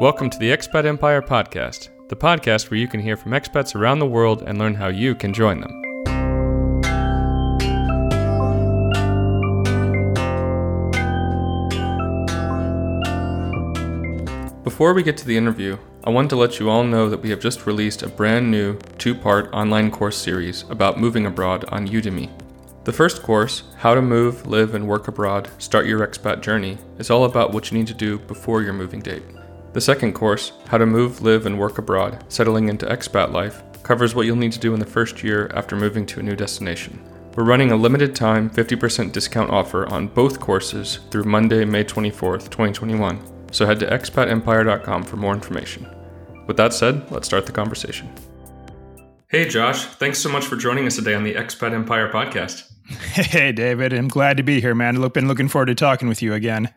Welcome to the Expat Empire Podcast, the podcast where you can hear from expats around the world and learn how you can join them. Before we get to the interview, I want to let you all know that we have just released a brand new two part online course series about moving abroad on Udemy. The first course, How to Move, Live, and Work Abroad Start Your Expat Journey, is all about what you need to do before your moving date. The second course, How to Move, Live, and Work Abroad Settling into Expat Life, covers what you'll need to do in the first year after moving to a new destination. We're running a limited time 50% discount offer on both courses through Monday, May 24th, 2021. So head to expatempire.com for more information. With that said, let's start the conversation. Hey, Josh, thanks so much for joining us today on the Expat Empire podcast. Hey, David, I'm glad to be here, man. I've been looking forward to talking with you again.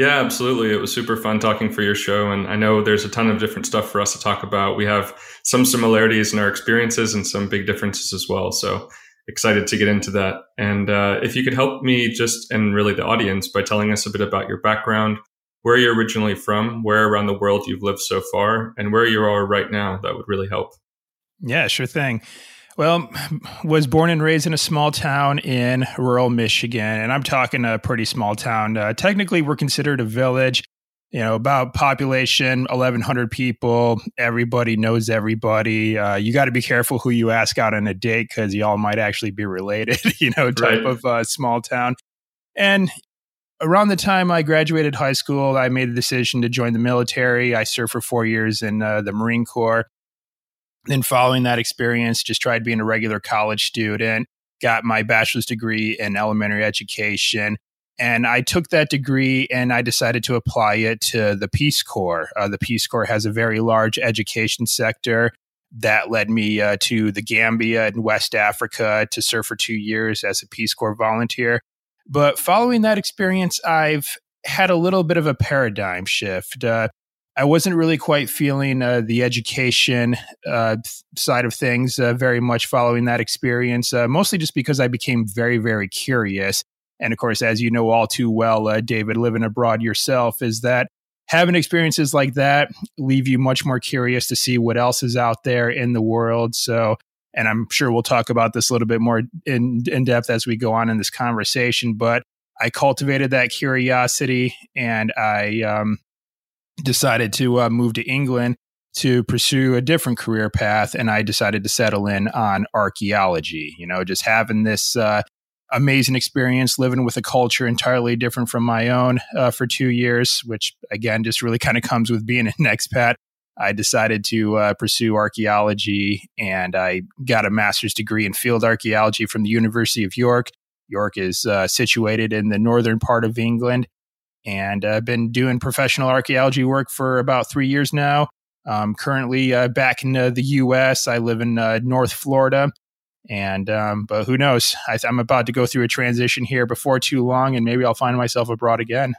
Yeah, absolutely. It was super fun talking for your show. And I know there's a ton of different stuff for us to talk about. We have some similarities in our experiences and some big differences as well. So excited to get into that. And uh, if you could help me just, and really the audience, by telling us a bit about your background, where you're originally from, where around the world you've lived so far, and where you are right now, that would really help. Yeah, sure thing. Well, was born and raised in a small town in rural Michigan, and I'm talking a pretty small town. Uh, technically, we're considered a village. You know, about population 1,100 people. Everybody knows everybody. Uh, you got to be careful who you ask out on a date because y'all might actually be related. You know, type right. of uh, small town. And around the time I graduated high school, I made a decision to join the military. I served for four years in uh, the Marine Corps. Then, following that experience, just tried being a regular college student, got my bachelor's degree in elementary education. And I took that degree and I decided to apply it to the Peace Corps. Uh, the Peace Corps has a very large education sector that led me uh, to the Gambia in West Africa to serve for two years as a Peace Corps volunteer. But following that experience, I've had a little bit of a paradigm shift. Uh, I wasn't really quite feeling uh, the education uh, side of things uh, very much following that experience, uh, mostly just because I became very, very curious. And of course, as you know all too well, uh, David, living abroad yourself, is that having experiences like that leave you much more curious to see what else is out there in the world. So, and I'm sure we'll talk about this a little bit more in, in depth as we go on in this conversation. But I cultivated that curiosity and I um, decided to uh, move to England to pursue a different career path. And I decided to settle in on archaeology, you know, just having this uh, amazing experience living with a culture entirely different from my own uh, for two years, which again, just really kind of comes with being an expat. I decided to uh, pursue archaeology and I got a master's degree in field archaeology from the University of York. York is uh, situated in the northern part of England and I've been doing professional archaeology work for about three years now. Um, currently uh, back in uh, the U.S. I live in uh, North Florida, and um, but who knows? I, am about to go through a transition here before too long, and maybe I'll find myself abroad again.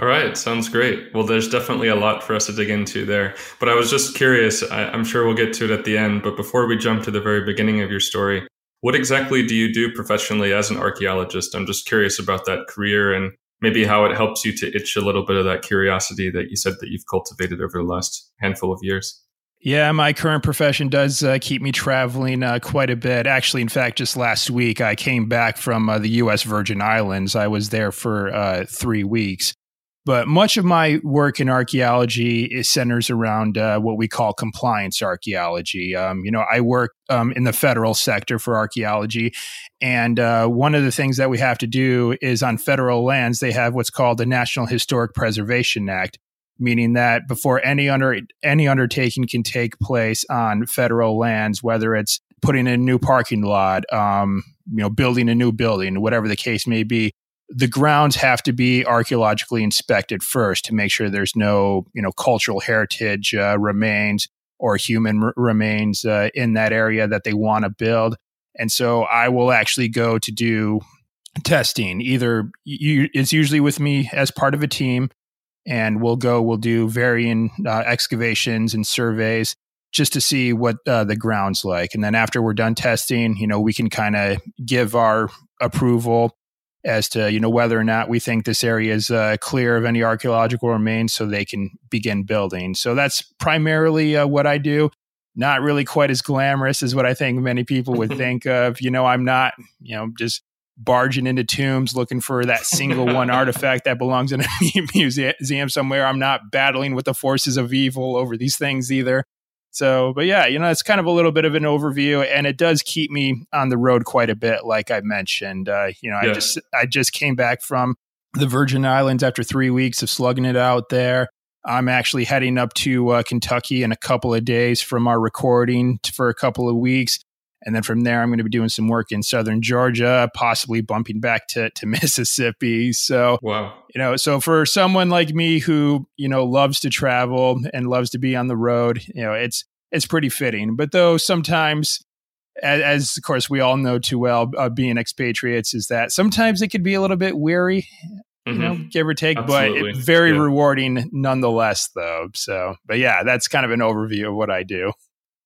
All right, sounds great. Well, there's definitely a lot for us to dig into there. But I was just curious. I, I'm sure we'll get to it at the end. But before we jump to the very beginning of your story, what exactly do you do professionally as an archaeologist? I'm just curious about that career and maybe how it helps you to itch a little bit of that curiosity that you said that you've cultivated over the last handful of years. Yeah, my current profession does uh, keep me traveling uh, quite a bit. Actually, in fact, just last week I came back from uh, the U.S. Virgin Islands. I was there for uh, three weeks. But much of my work in archaeology is centers around uh, what we call compliance archaeology. Um, you know, I work um, in the federal sector for archaeology, and uh, one of the things that we have to do is on federal lands they have what's called the National Historic Preservation Act, meaning that before any under any undertaking can take place on federal lands, whether it's putting in a new parking lot, um, you know, building a new building, whatever the case may be, the grounds have to be archaeologically inspected first to make sure there's no you know cultural heritage uh, remains or human r- remains uh, in that area that they want to build. And so i will actually go to do testing. Either you, it's usually with me as part of a team and we'll go we'll do varying uh, excavations and surveys just to see what uh, the ground's like. And then after we're done testing you know we can kind of give our approval as to you know whether or not we think this area is uh, clear of any archaeological remains so they can begin building. So that's primarily uh, what i do. Not really quite as glamorous as what i think many people would think of. You know i'm not you know just barging into tombs looking for that single one artifact that belongs in a museum somewhere. I'm not battling with the forces of evil over these things either so, but yeah, you know, it's kind of a little bit of an overview, and it does keep me on the road quite a bit, like I mentioned. Uh, you know, yeah. I just I just came back from the Virgin Islands after three weeks of slugging it out there. I'm actually heading up to uh, Kentucky in a couple of days from our recording for a couple of weeks. And then from there, I'm going to be doing some work in southern Georgia, possibly bumping back to, to Mississippi. So, wow. you know, so for someone like me who, you know, loves to travel and loves to be on the road, you know, it's, it's pretty fitting. But though sometimes, as, as of course we all know too well, uh, being expatriates is that sometimes it could be a little bit weary, mm-hmm. you know, mm-hmm. give or take, Absolutely. but it's very yeah. rewarding nonetheless, though. So, but yeah, that's kind of an overview of what I do.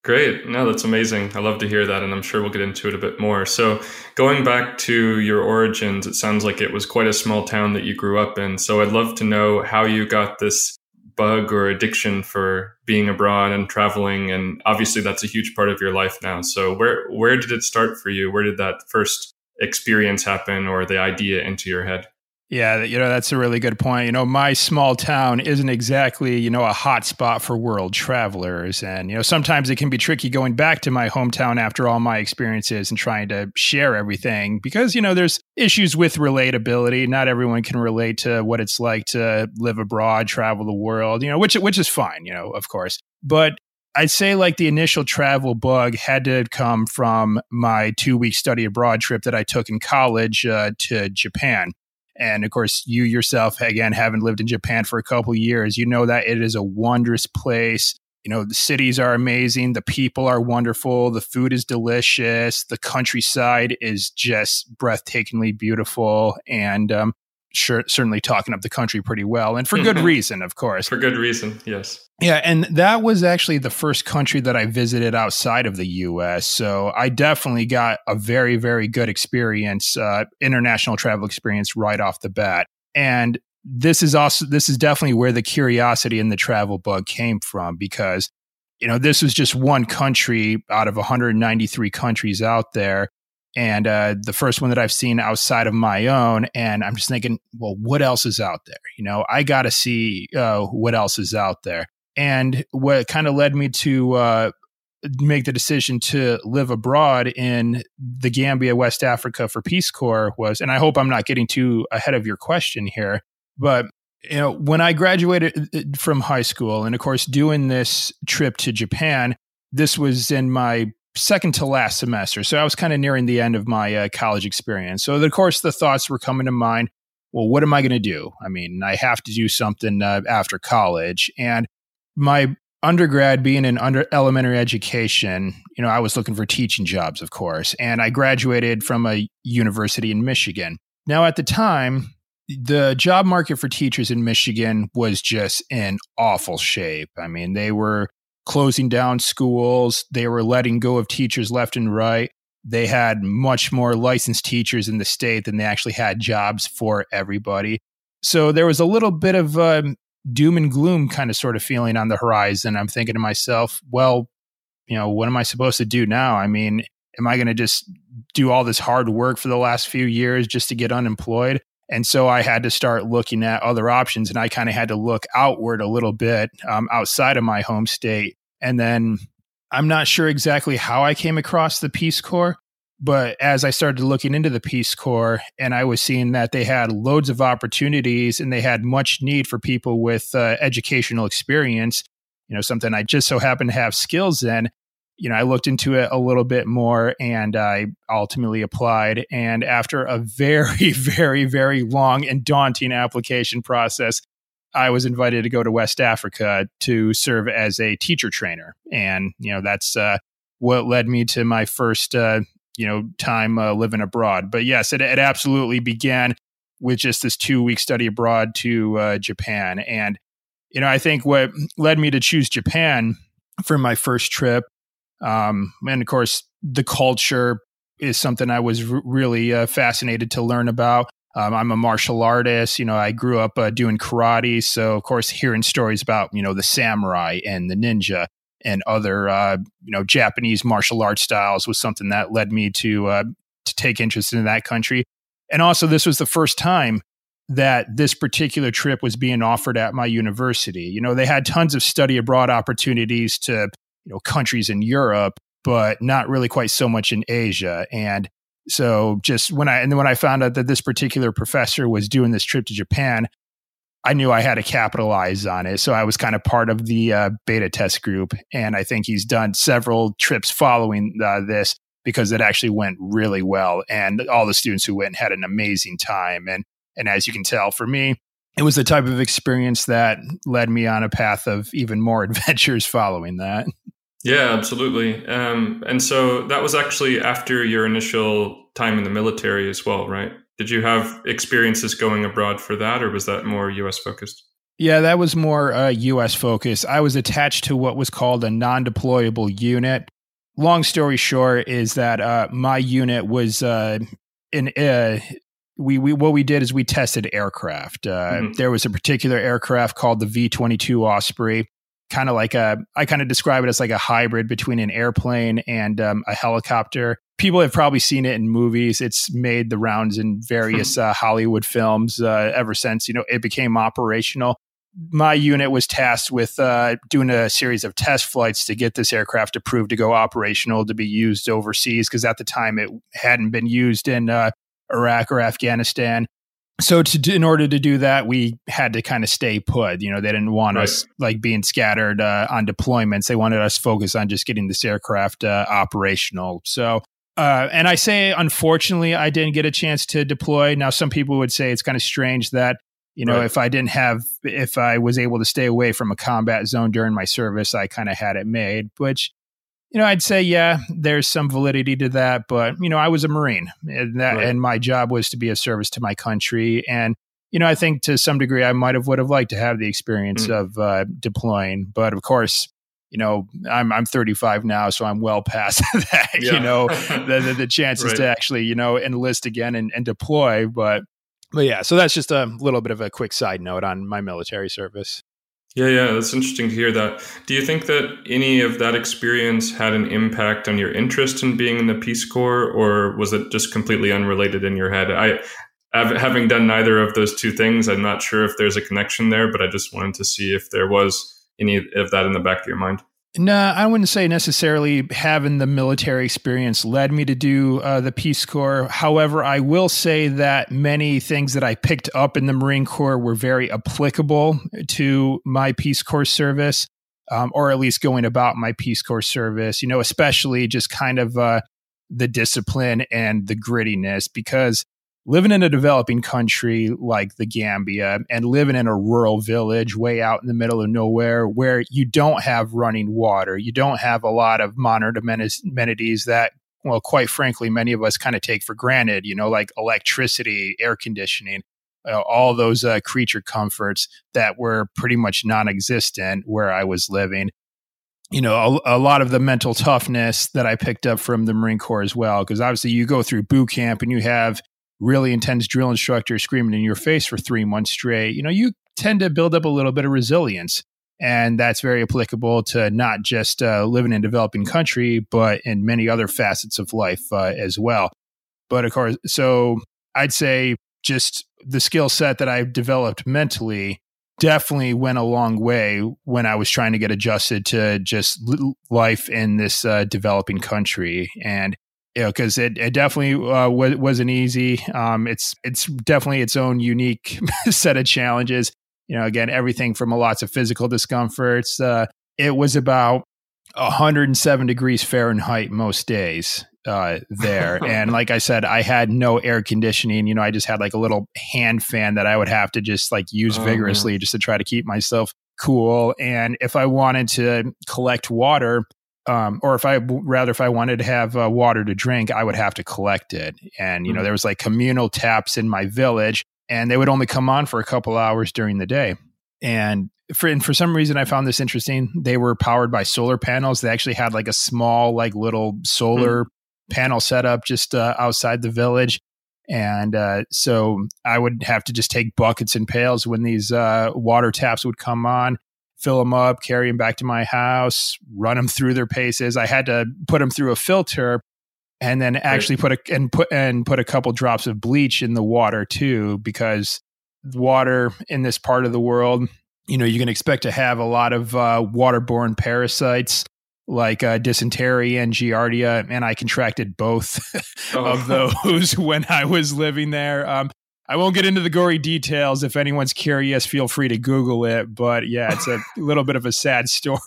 Great. No, that's amazing. I love to hear that. And I'm sure we'll get into it a bit more. So, going back to your origins, it sounds like it was quite a small town that you grew up in. So, I'd love to know how you got this bug or addiction for being abroad and traveling. And obviously, that's a huge part of your life now. So, where, where did it start for you? Where did that first experience happen or the idea into your head? Yeah, you know, that's a really good point. You know, my small town isn't exactly, you know, a hot spot for world travelers. And, you know, sometimes it can be tricky going back to my hometown after all my experiences and trying to share everything because, you know, there's issues with relatability. Not everyone can relate to what it's like to live abroad, travel the world, you know, which which is fine, you know, of course. But I'd say like the initial travel bug had to come from my two week study abroad trip that I took in college uh, to Japan. And of course, you yourself, again, haven't lived in Japan for a couple years. You know that it is a wondrous place. You know, the cities are amazing. The people are wonderful. The food is delicious. The countryside is just breathtakingly beautiful. And um, sure, certainly talking up the country pretty well, and for good mm-hmm. reason, of course. For good reason, yes. Yeah, and that was actually the first country that I visited outside of the U.S. So I definitely got a very, very good experience, uh, international travel experience right off the bat. And this is also this is definitely where the curiosity and the travel bug came from because you know this was just one country out of 193 countries out there and uh, the first one that I've seen outside of my own. And I'm just thinking, well, what else is out there? You know, I got to see uh, what else is out there. And what kind of led me to uh, make the decision to live abroad in the Gambia, West Africa for Peace Corps was, and I hope I'm not getting too ahead of your question here, but you know, when I graduated uh, from high school, and of course, doing this trip to Japan, this was in my second to last semester. So I was kind of nearing the end of my uh, college experience. So, of course, the thoughts were coming to mind well, what am I going to do? I mean, I have to do something uh, after college. And my undergrad being in under elementary education, you know, I was looking for teaching jobs, of course. And I graduated from a university in Michigan. Now, at the time, the job market for teachers in Michigan was just in awful shape. I mean, they were closing down schools. They were letting go of teachers left and right. They had much more licensed teachers in the state than they actually had jobs for everybody. So there was a little bit of um, doom and gloom kind of sort of feeling on the horizon. I'm thinking to myself, well, you know, what am I supposed to do now? I mean, am I going to just do all this hard work for the last few years just to get unemployed? And so I had to start looking at other options and I kind of had to look outward a little bit um, outside of my home state. And then I'm not sure exactly how I came across the Peace Corps, but as I started looking into the Peace Corps and I was seeing that they had loads of opportunities and they had much need for people with uh, educational experience, you know, something I just so happened to have skills in, you know, I looked into it a little bit more and I ultimately applied. And after a very, very, very long and daunting application process, I was invited to go to West Africa to serve as a teacher trainer. And, you know, that's uh, what led me to my first, uh, you know, time uh, living abroad. But yes, it, it, absolutely began with just this two week study abroad to uh, Japan. And, you know, I think what led me to choose Japan for my first trip um, and of course, the culture is something I was r- really uh, fascinated to learn about. Um, I'm a martial artist. You know, I grew up uh, doing karate. So, of course, hearing stories about, you know, the samurai and the ninja and other, uh, you know, Japanese martial arts styles was something that led me to, uh, to take interest in that country. And also, this was the first time that this particular trip was being offered at my university. You know, they had tons of study abroad opportunities to, you know, countries in Europe, but not really quite so much in Asia. And so just when I and then when I found out that this particular professor was doing this trip to Japan, I knew I had to capitalize on it. So I was kind of part of the uh, beta test group, and I think he's done several trips following uh, this because it actually went really well, and all the students who went had an amazing time. And and as you can tell, for me, it was the type of experience that led me on a path of even more adventures following that. Yeah, absolutely. Um, and so that was actually after your initial time in the military as well, right? Did you have experiences going abroad for that, or was that more US focused? Yeah, that was more uh, US focused. I was attached to what was called a non deployable unit. Long story short is that uh, my unit was uh, in. Uh, we, we what we did is we tested aircraft. Uh, mm-hmm. There was a particular aircraft called the V twenty two Osprey kind of like a I kind of describe it as like a hybrid between an airplane and um, a helicopter. People have probably seen it in movies. It's made the rounds in various uh, Hollywood films uh, ever since you know it became operational. My unit was tasked with uh, doing a series of test flights to get this aircraft approved to go operational to be used overseas because at the time it hadn't been used in uh, Iraq or Afghanistan so to in order to do that we had to kind of stay put you know they didn't want right. us like being scattered uh, on deployments they wanted us focused on just getting this aircraft uh, operational so uh, and i say unfortunately i didn't get a chance to deploy now some people would say it's kind of strange that you know right. if i didn't have if i was able to stay away from a combat zone during my service i kind of had it made which you know, I'd say, yeah, there's some validity to that, but you know, I was a Marine, and that, right. and my job was to be of service to my country, and you know, I think to some degree, I might have would have liked to have the experience mm. of uh, deploying, but of course, you know, I'm I'm 35 now, so I'm well past that. Yeah. You know, the, the, the chances right. to actually, you know, enlist again and, and deploy, but but yeah, so that's just a little bit of a quick side note on my military service. Yeah, yeah, that's interesting to hear that. Do you think that any of that experience had an impact on your interest in being in the Peace Corps, or was it just completely unrelated in your head? I, having done neither of those two things, I'm not sure if there's a connection there, but I just wanted to see if there was any of that in the back of your mind. No, I wouldn't say necessarily having the military experience led me to do uh, the Peace Corps. However, I will say that many things that I picked up in the Marine Corps were very applicable to my Peace Corps service, um, or at least going about my Peace Corps service, you know, especially just kind of uh, the discipline and the grittiness, because living in a developing country like the Gambia and living in a rural village way out in the middle of nowhere where you don't have running water, you don't have a lot of modern amenities that, well, quite frankly, many of us kind of take for granted, you know, like electricity, air conditioning. Uh, all those uh, creature comforts that were pretty much non existent where I was living you know a, a, lot of the mental toughness that i picked up from the marine corps as well because obviously you go through boot camp and you have really intense drill instructor screaming in your face for three months straight, you know, you tend to build up a little bit of resilience. And that's very applicable to not just uh, living in a developing country, but in many other facets of life uh, as well. But of course, so I'd say just the skill set that I've developed mentally definitely went a long way when I was trying to get adjusted to just life in this uh, developing country. And you know, because it, it definitely uh, was, wasn't easy. Um, it's it's definitely its own unique set of challenges. You know, again, everything from lots of physical discomforts. Uh, it was about 107 degrees Fahrenheit most days uh, there, and like I said, I had no air conditioning. You know, I just had like a little hand fan that I would have to just like use oh, vigorously man. just to try to keep myself cool. And if I wanted to collect water, um, or if I rather if I wanted to have uh, water to drink, I would have to collect it. And you mm-hmm. know, there was like communal taps in my village, and they would only come on for a couple hours during the day. And for and for some reason, I found this interesting. They were powered by solar panels. They actually had like a small, like little solar mm-hmm. panel set up just uh, outside the village. And uh, so I would have to just take buckets and pails when these uh, water taps would come on, fill them up, carry them back to my house, run them through their paces. I had to put them through a filter and then actually put a and put and put a couple drops of bleach in the water too because water in this part of the world you know you can expect to have a lot of uh, waterborne parasites like uh, dysentery and giardia and i contracted both oh. of those when i was living there um, i won't get into the gory details if anyone's curious feel free to google it but yeah it's a little bit of a sad story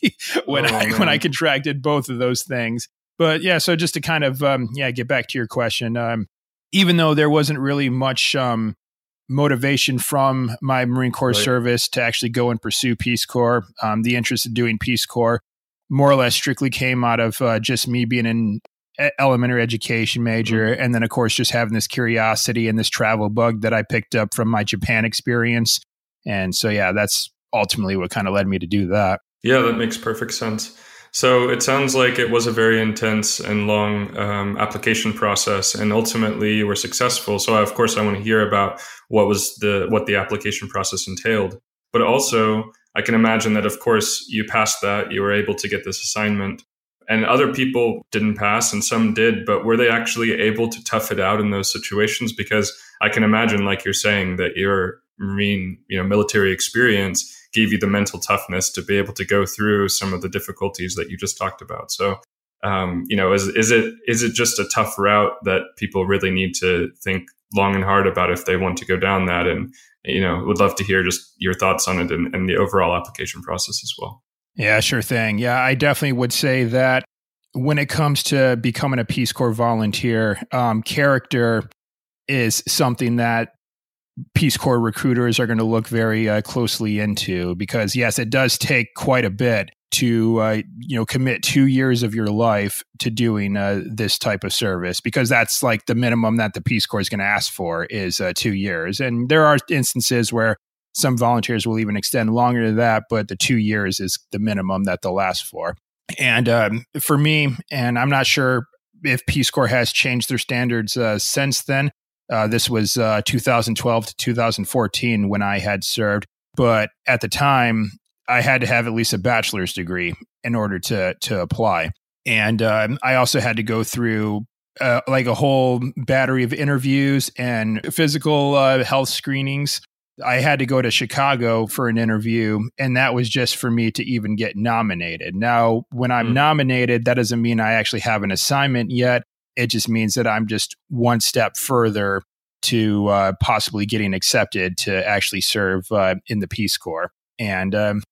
when oh, i man. when i contracted both of those things but yeah, so just to kind of um, yeah get back to your question, um, even though there wasn't really much um, motivation from my Marine Corps right. service to actually go and pursue Peace Corps, um, the interest in doing Peace Corps more or less strictly came out of uh, just me being an elementary education major, mm-hmm. and then of course just having this curiosity and this travel bug that I picked up from my Japan experience. And so yeah, that's ultimately what kind of led me to do that. Yeah, that makes perfect sense. So it sounds like it was a very intense and long um, application process, and ultimately you were successful. So of course I want to hear about what was the what the application process entailed. But also I can imagine that of course you passed that, you were able to get this assignment, and other people didn't pass, and some did. But were they actually able to tough it out in those situations? Because I can imagine, like you're saying, that your marine, you know, military experience gave you the mental toughness to be able to go through some of the difficulties that you just talked about. So, um, you know, is is it is it just a tough route that people really need to think long and hard about if they want to go down that? And you know, would love to hear just your thoughts on it and, and the overall application process as well. Yeah, sure thing. Yeah, I definitely would say that when it comes to becoming a Peace Corps volunteer, um, character is something that Peace Corps recruiters are going to look very uh, closely into because yes, it does take quite a bit to uh, you know commit two years of your life to doing uh, this type of service because that's like the minimum that the Peace Corps is going to ask for is uh, two years, and there are instances where some volunteers will even extend longer than that, but the two years is the minimum that they'll last for. And um, for me, and I'm not sure if Peace Corps has changed their standards uh, since then. Uh, this was uh, 2012 to 2014 when I had served. But at the time, I had to have at least a bachelor's degree in order to to apply, and um, I also had to go through uh, like a whole battery of interviews and physical uh, health screenings. I had to go to Chicago for an interview, and that was just for me to even get nominated. Now, when I'm mm. nominated, that doesn't mean I actually have an assignment yet. It just means that I'm just one step further to uh, possibly getting accepted to actually serve uh, in the Peace Corps. And um,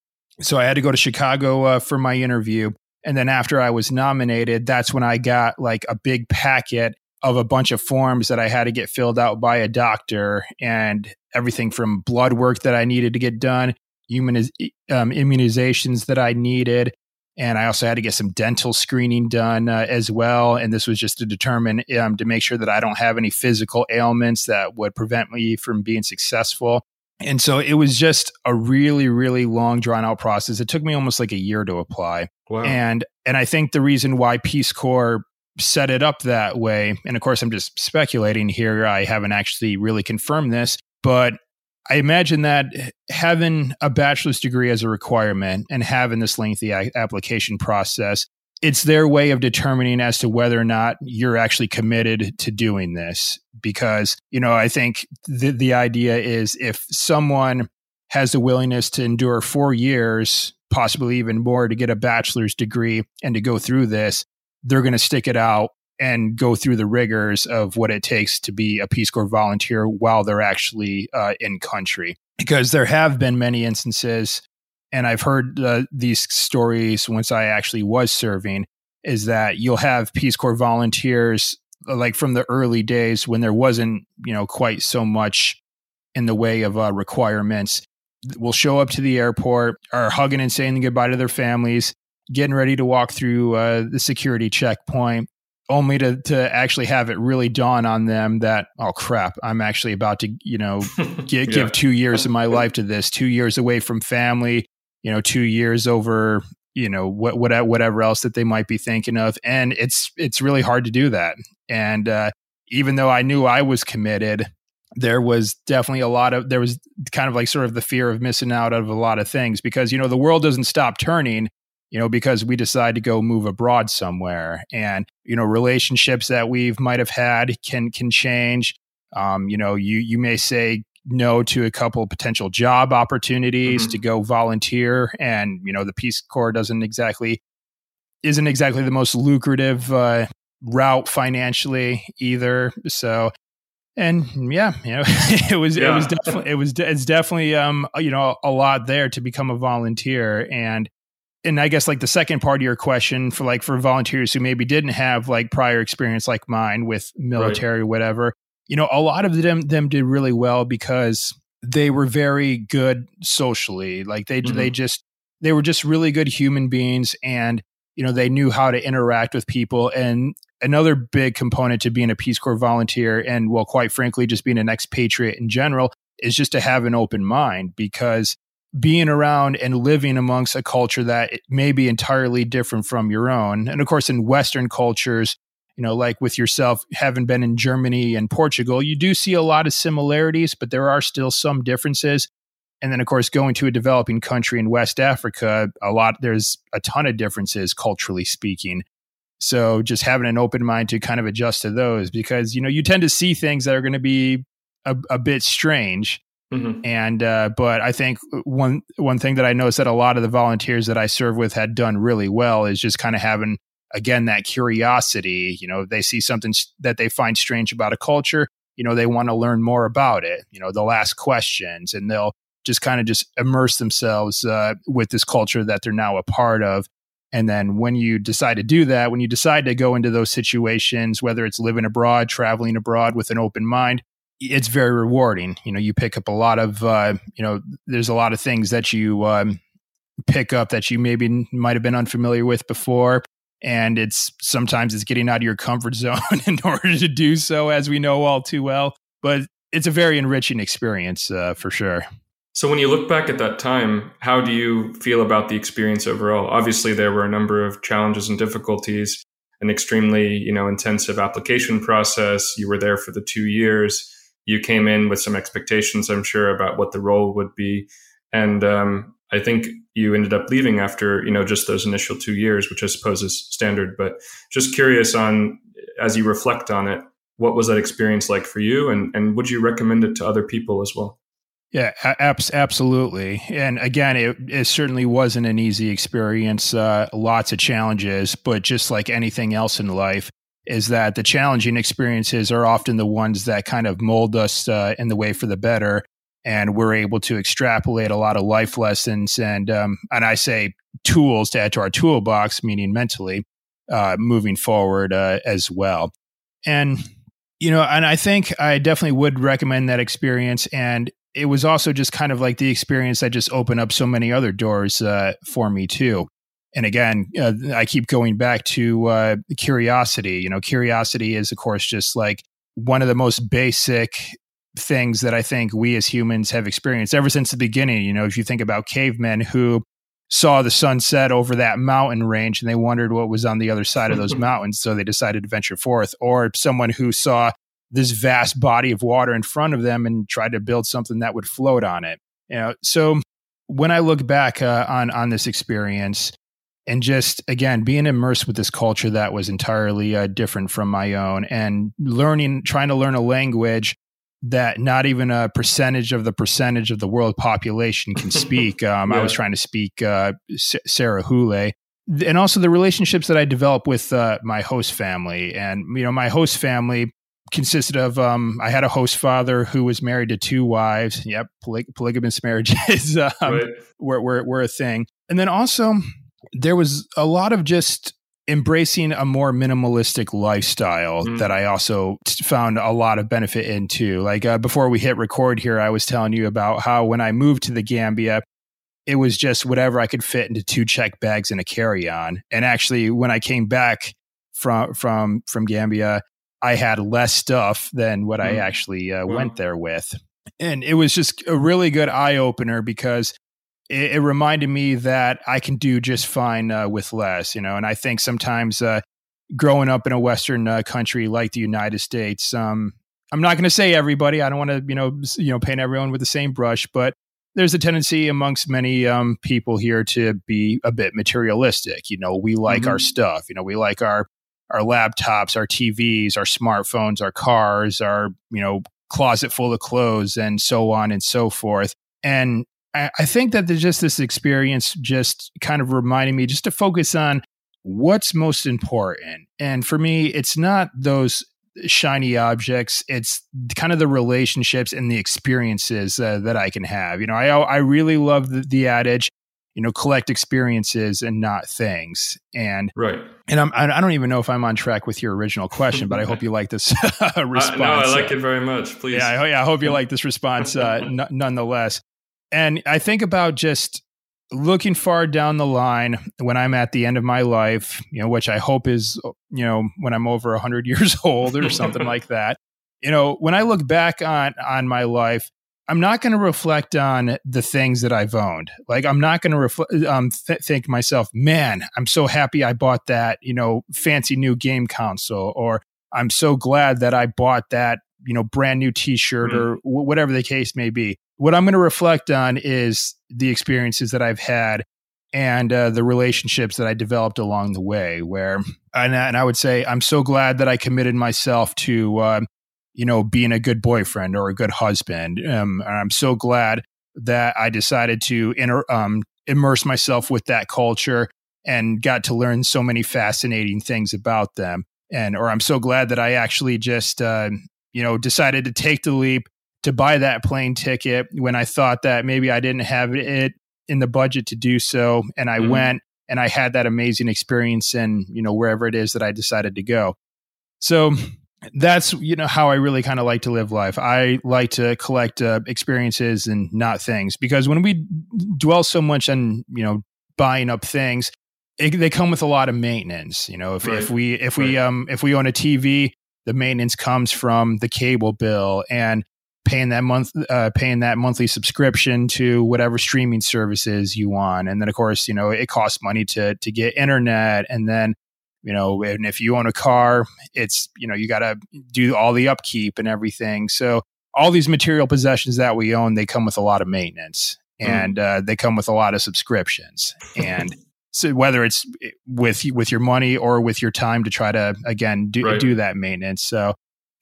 so I had to go to Chicago uh, for my interview. And then after I was nominated, that's when I got like a big packet of a bunch of forms that I had to get filled out by a doctor and everything from blood work that I needed to get done, human um, immunizations that I needed, and I also had to get some dental screening done uh, as well. And this was just to determine um, to make sure that I don't have any physical ailments that would prevent me from being successful. And so it was just a really, really long, drawn out process. It took me almost like a year to apply. Wow. And and I think the reason why Peace Corps set it up that way, and of course I'm just speculating here, I haven't actually really confirmed this, but I imagine that having a bachelor's degree as a requirement and having this lengthy application process, it's their way of determining as to whether or not you're actually committed to doing this. Because, you know, I think the, the idea is if someone has the willingness to endure four years, possibly even more, to get a bachelor's degree and to go through this, they're going to stick it out and go through the rigors of what it takes to be a Peace Corps volunteer while they're actually uh, in country. Because there have been many instances, and I've heard uh, these stories once I actually was serving, is that you'll have Peace Corps volunteers like from the early days when there wasn't, you know, quite so much in the way of uh, requirements will show up to the airport, are hugging and saying goodbye to their families, getting ready to walk through uh, the security checkpoint, only to to actually have it really dawn on them that oh crap i'm actually about to you know get, yeah. give two years of my life to this two years away from family you know two years over you know what, what whatever else that they might be thinking of. And it's it's really hard to do that. And uh, even though I knew I was committed, there was definitely a lot of there was kind of like sort of the fear of missing out of a lot of things because you know the world doesn't stop turning you know because we decide to go move abroad somewhere and you know relationships that we've might have had can can change um, you know you you may say no to a couple potential job opportunities mm-hmm. to go volunteer and you know the peace corps doesn't exactly isn't exactly the most lucrative uh, route financially either so and yeah, you know, it was yeah. it was definitely it was it's definitely um you know a lot there to become a volunteer and and I guess like the second part of your question for like for volunteers who maybe didn't have like prior experience like mine with military right. whatever, you know, a lot of them them did really well because they were very good socially. Like they mm-hmm. they just they were just really good human beings and you know they knew how to interact with people and another big component to being a Peace Corps volunteer and, well, quite frankly, just being an expatriate in general is just to have an open mind because being around and living amongst a culture that may be entirely different from your own. And of course, in Western cultures, you know, like with yourself, having been in Germany and Portugal, you do see a lot of similarities, but there are still some differences. And then, of course, going to a developing country in West Africa, a lot, there's a ton of differences culturally speaking. So just having an open mind to kind of adjust to those because, you know, you tend to see things that are going to be a, a bit strange. Mm-hmm. And uh, but I think one one thing that I noticed that a lot of the volunteers that I serve with had done really well is just kind of having again that curiosity. You know, they see something that they find strange about a culture. You know, they want to learn more about it. You know, they'll ask questions and they'll just kind of just immerse themselves uh, with this culture that they're now a part of. And then when you decide to do that, when you decide to go into those situations, whether it's living abroad, traveling abroad with an open mind, it's very rewarding. You know, you pick up a lot of, uh, you know, there's a lot of things that you um, pick up that you maybe might have been unfamiliar with before. And it's sometimes it's getting out of your comfort zone in order to do so, as we know all too well. But it's a very enriching experience uh, for sure. So when you look back at that time, how do you feel about the experience overall? Obviously, there were a number of challenges and difficulties, an extremely, you know, intensive application process. You were there for the two years. You came in with some expectations, I'm sure, about what the role would be, and um, I think you ended up leaving after, you know, just those initial two years, which I suppose is standard. But just curious on, as you reflect on it, what was that experience like for you, and and would you recommend it to other people as well? Yeah, abs- absolutely. And again, it, it, certainly wasn't an easy experience. Uh, lots of challenges, but just like anything else in life, is that the challenging experiences are often the ones that kind of mold us uh, in the way for the better. And we're able to extrapolate a lot of life lessons and, um, and I say tools to add to our toolbox, meaning mentally, uh, moving forward uh, as well. And you know, and I think I definitely would recommend that experience. And it was also just kind of like the experience that just opened up so many other doors uh, for me too. And again, uh, I keep going back to uh, curiosity. You know, curiosity is, of course, just like one of the most basic things that I think we as humans have experienced ever since the beginning. You know, if you think about cavemen who saw the sunset over that mountain range and they wondered what was on the other side of those mountains, so they decided to venture forth, or someone who saw this vast body of water in front of them and tried to build something that would float on it. You know, so when I look back uh, on on this experience and just again being immersed with this culture that was entirely uh, different from my own and learning trying to learn a language that not even a percentage of the percentage of the world population can speak. Um, yeah. I was trying to speak uh, Sarahule. And also the relationships that I developed with uh, my host family. And, you know, my host family, consisted of um, I had a host father who was married to two wives. Yep, poly- polygamous marriages um, right. were, were were a thing, and then also there was a lot of just embracing a more minimalistic lifestyle mm. that I also found a lot of benefit in too. Like uh, before we hit record here, I was telling you about how when I moved to the Gambia. It was just whatever I could fit into two check bags and a carry on. And actually, when I came back from from from Gambia, I had less stuff than what mm. I actually uh, went there with. And it was just a really good eye opener because it, it, reminded me that I can do just fine uh, with less, you know. And I think sometimes uh, growing up in a Western uh, country like the United States. Um, I'm not going to say everybody. I don't want to, you know, you know, paint everyone with the same brush, but there's a tendency amongst many um, people here to be a bit materialistic. You know, we like mm-hmm. our stuff. You know, we like our our laptops, our TVs, our smartphones, our cars, our you know closet full of clothes, and so on and so forth. And I, I think that there's just this experience just kind of reminding me just to focus on what's most important. And for me, it's not those shiny objects. It's kind of the relationships and the experiences uh, that I can have. You know, I I really love the, the, adage, you know, collect experiences and not things. And right. And I'm I don't even know if I'm on track with your original question, but I hope you like this response. Uh, no, I like it very much. Please. Yeah, I, yeah, I hope you like this response uh, n- nonetheless. And I think about just looking far down the line when I'm at the end of my life, you know, which I hope is, you know, when I'm over 100 years old or something like that. You know, when I look back on on my life, I'm not going to reflect on the things that I've owned. Like I'm not going to reflect, um, th- think myself, man, I'm so happy I bought that, you know, fancy new game console, or I'm so glad that I bought that, you know, brand new T-shirt, mm. or w- whatever the case may be what I'm going to reflect on is the experiences that I've had and uh, the relationships that I developed along the way. Where, and, and I would say, I'm so glad that I committed myself to, uh, you know, being a good boyfriend or a good husband. Um, and I'm so glad that I decided to inter- um, immerse myself with that culture and got to learn so many fascinating things about them. And, or I'm so glad that I actually just, uh, you know, decided to take the leap to buy that plane ticket when I thought that maybe I didn't have it in the budget to do so. And I mm-hmm. went and I had that amazing experience in, you know, wherever it is that I decided to go. So that's, you know, how I really kind of like to live life. I like to collect uh, experiences and not things because when we dwell so much on, you know, buying up things, it, they come with a lot of maintenance. You know, if, right. if we, if we, right. um, if we own a TV, the maintenance comes from the cable bill and paying that month uh, paying that monthly subscription to whatever streaming services you want. And then of course you know it costs money to to get internet. And then you know and if you own a car it's you know you got to do all the upkeep and everything. So all these material possessions that we own they come with a lot of maintenance mm. and uh, they come with a lot of subscriptions. And so whether it's with with your money or with your time to try to again do, right. do that maintenance so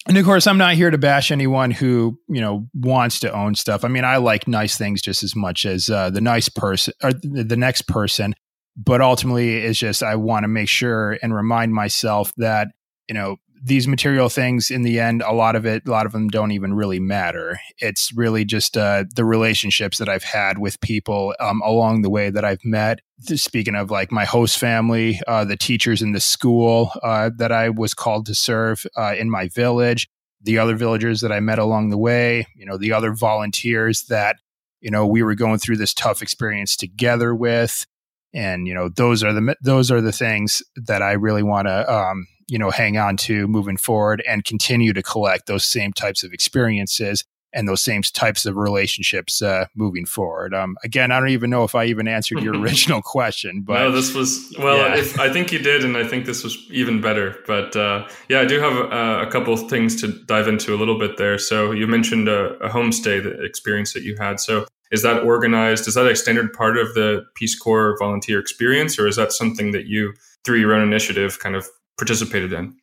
and of course, I'm not here to bash anyone who you know wants to own stuff. I mean, I like nice things just as much as uh, the nice person or the next person. But ultimately, it's just I want to make sure and remind myself that you know these material things in the end a lot of it a lot of them don't even really matter. It's really just uh, the relationships that i've had with people um, along the way that i've met. Speaking of like my host family uh, the teachers in the school uh, that i was called to serve uh, in my village the other villagers that i met along the way you know the other volunteers that you know we were going through this tough experience together with and you know those are the those are the things that i really want to um, you know hang on to moving forward and continue to collect those same types of experiences and those same types of relationships uh, moving forward. Um, again, I don't even know if I even answered your original question, but no, this was well. Yeah. If, I think you did, and I think this was even better. But uh, yeah, I do have a, a couple of things to dive into a little bit there. So you mentioned a, a homestay experience that you had. So is that organized? Is that a standard part of the Peace Corps volunteer experience, or is that something that you, through your own initiative, kind of participated in.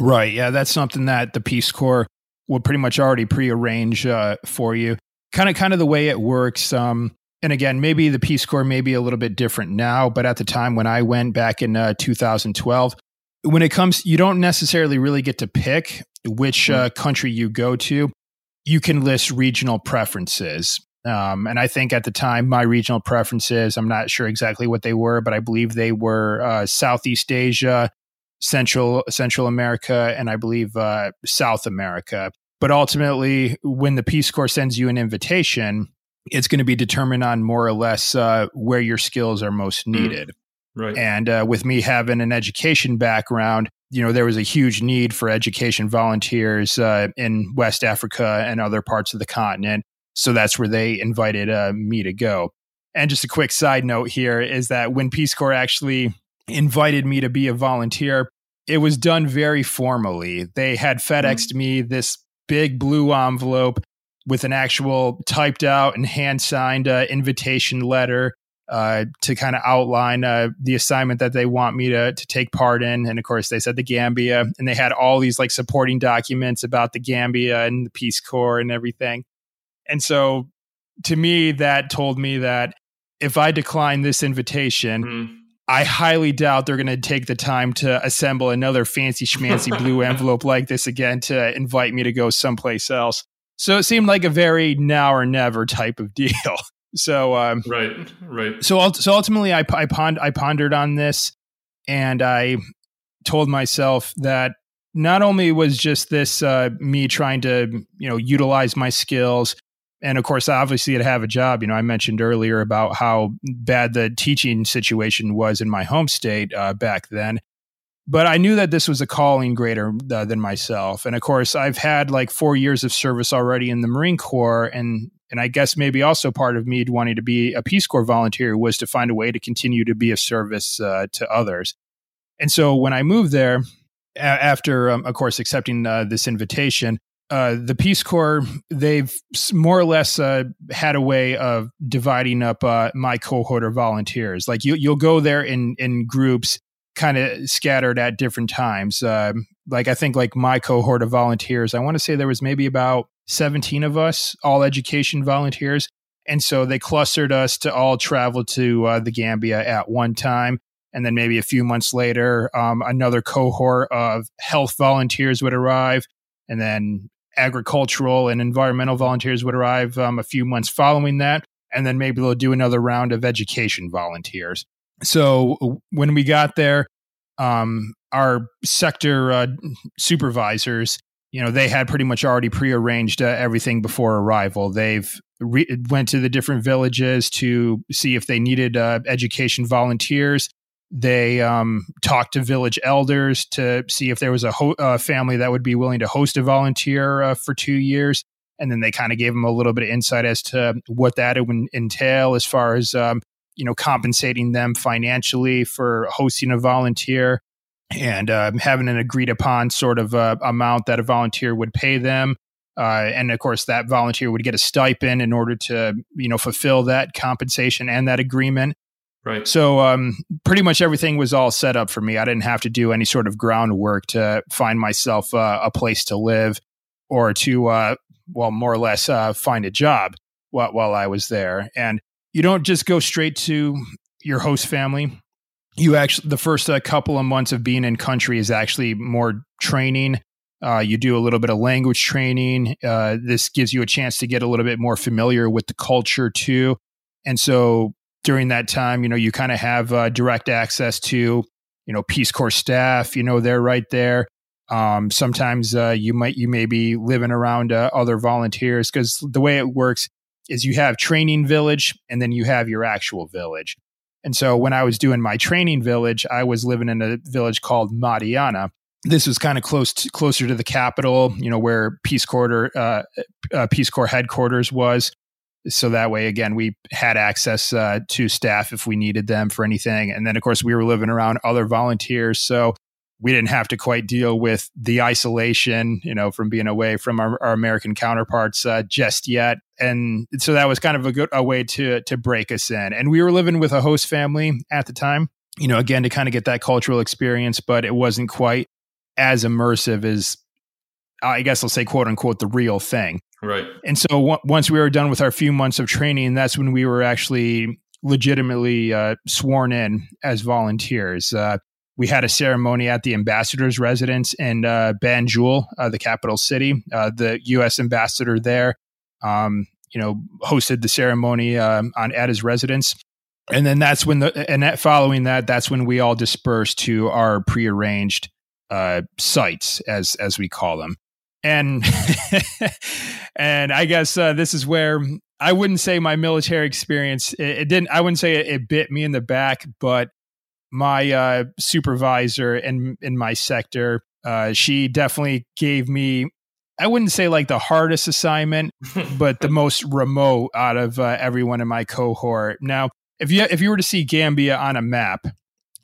Right. Yeah, that's something that the Peace Corps will pretty much already prearrange uh, for you. Kind of, kind of the way it works. Um, and again, maybe the Peace Corps may be a little bit different now, but at the time when I went back in uh, 2012, when it comes, you don't necessarily really get to pick which hmm. uh, country you go to. You can list regional preferences. Um, and I think at the time, my regional preferences, I'm not sure exactly what they were, but I believe they were uh, Southeast Asia, Central Central America, and I believe uh, South America. But ultimately, when the Peace Corps sends you an invitation, it's going to be determined on more or less uh, where your skills are most hmm. needed. Mm. Right. And uh, with me having an education background, you know, there was a huge need for education volunteers uh, in West Africa and other parts of the continent. So that's where they invited uh, me to go. And just a quick side note here is that when Peace Corps actually invited me to be a volunteer, it was done very formally. They had FedExed mm-hmm. me this big blue envelope with an actual typed out and hand signed uh, invitation letter uh, to kind of outline uh, the assignment that they want me to to take part in. And of course, they said the Gambia, and they had all these like supporting documents about the Gambia and the Peace Corps and everything. And so, to me, that told me that if I decline this invitation. Mm. I highly doubt they're going to take the time to assemble another fancy schmancy blue envelope like this again to invite me to go someplace else. So it seemed like a very now or never type of deal. So um, right, right. So so ultimately, I I, pond, I pondered on this, and I told myself that not only was just this uh, me trying to you know utilize my skills, and of course, obviously, to have a job. You know, I mentioned earlier about how bad the teaching situation was in my home state uh, back then but I knew that this was a calling greater uh, than myself. And of course, I've had like four years of service already in the Marine Corps, and and I guess maybe also part of me wanting to be a Peace Corps volunteer was to find a way to continue to be of service uh, to others. And so when I moved there, a- after um, of course accepting uh, this invitation, uh, the Peace Corps they've more or less uh, had a way of dividing up uh, my cohort of volunteers. Like you, you'll go there in in groups kind of scattered at different times. Um, like I think like my cohort of volunteers, I want to say there was maybe about 17 of us, all education volunteers. And so they clustered us to all travel to uh, the Gambia at one time. And then maybe a few months later, um, another cohort of health volunteers would arrive. And then agricultural and environmental volunteers would arrive um, a few months following that. And then maybe they'll do another round of education volunteers so when we got there, um, our sector uh, supervisors, you know, they had pretty much already prearranged uh, everything before arrival. They've re- went to the different villages to see if they needed uh, education volunteers. They um, talked to village elders to see if there was a ho- family that would be willing to host a volunteer uh, for two years. And then they kind of gave them a little bit of insight as to what that would entail as far as um, you know compensating them financially for hosting a volunteer and uh, having an agreed upon sort of uh, amount that a volunteer would pay them uh, and of course that volunteer would get a stipend in order to you know fulfill that compensation and that agreement right so um, pretty much everything was all set up for me i didn't have to do any sort of groundwork to find myself uh, a place to live or to uh, well more or less uh, find a job while, while i was there and you don't just go straight to your host family. You actually, the first uh, couple of months of being in country is actually more training. Uh, you do a little bit of language training. Uh, this gives you a chance to get a little bit more familiar with the culture too. And so during that time, you know, you kind of have uh, direct access to, you know, Peace Corps staff. You know, they're right there. Um, sometimes uh, you might you may be living around uh, other volunteers because the way it works is you have training village and then you have your actual village. And so when I was doing my training village, I was living in a village called Madiana. This was kind of close to, closer to the capital, you know, where Peace Corps uh, uh, Peace Corps headquarters was. So that way, again, we had access uh, to staff if we needed them for anything. And then, of course, we were living around other volunteers. So we didn't have to quite deal with the isolation, you know, from being away from our, our American counterparts uh, just yet. And so that was kind of a good a way to to break us in. And we were living with a host family at the time, you know, again to kind of get that cultural experience, but it wasn't quite as immersive as I guess I'll say quote unquote the real thing. Right. And so w- once we were done with our few months of training, that's when we were actually legitimately uh, sworn in as volunteers. Uh, we had a ceremony at the ambassador's residence in uh, Banjul, uh, the capital city. Uh, the U.S. ambassador there, um, you know, hosted the ceremony um, on at his residence, and then that's when the and that following that, that's when we all dispersed to our prearranged uh, sites, as as we call them, and and I guess uh, this is where I wouldn't say my military experience it, it didn't. I wouldn't say it, it bit me in the back, but my uh, supervisor in in my sector, uh, she definitely gave me. I wouldn't say like the hardest assignment, but the most remote out of uh, everyone in my cohort. Now, if you if you were to see Gambia on a map,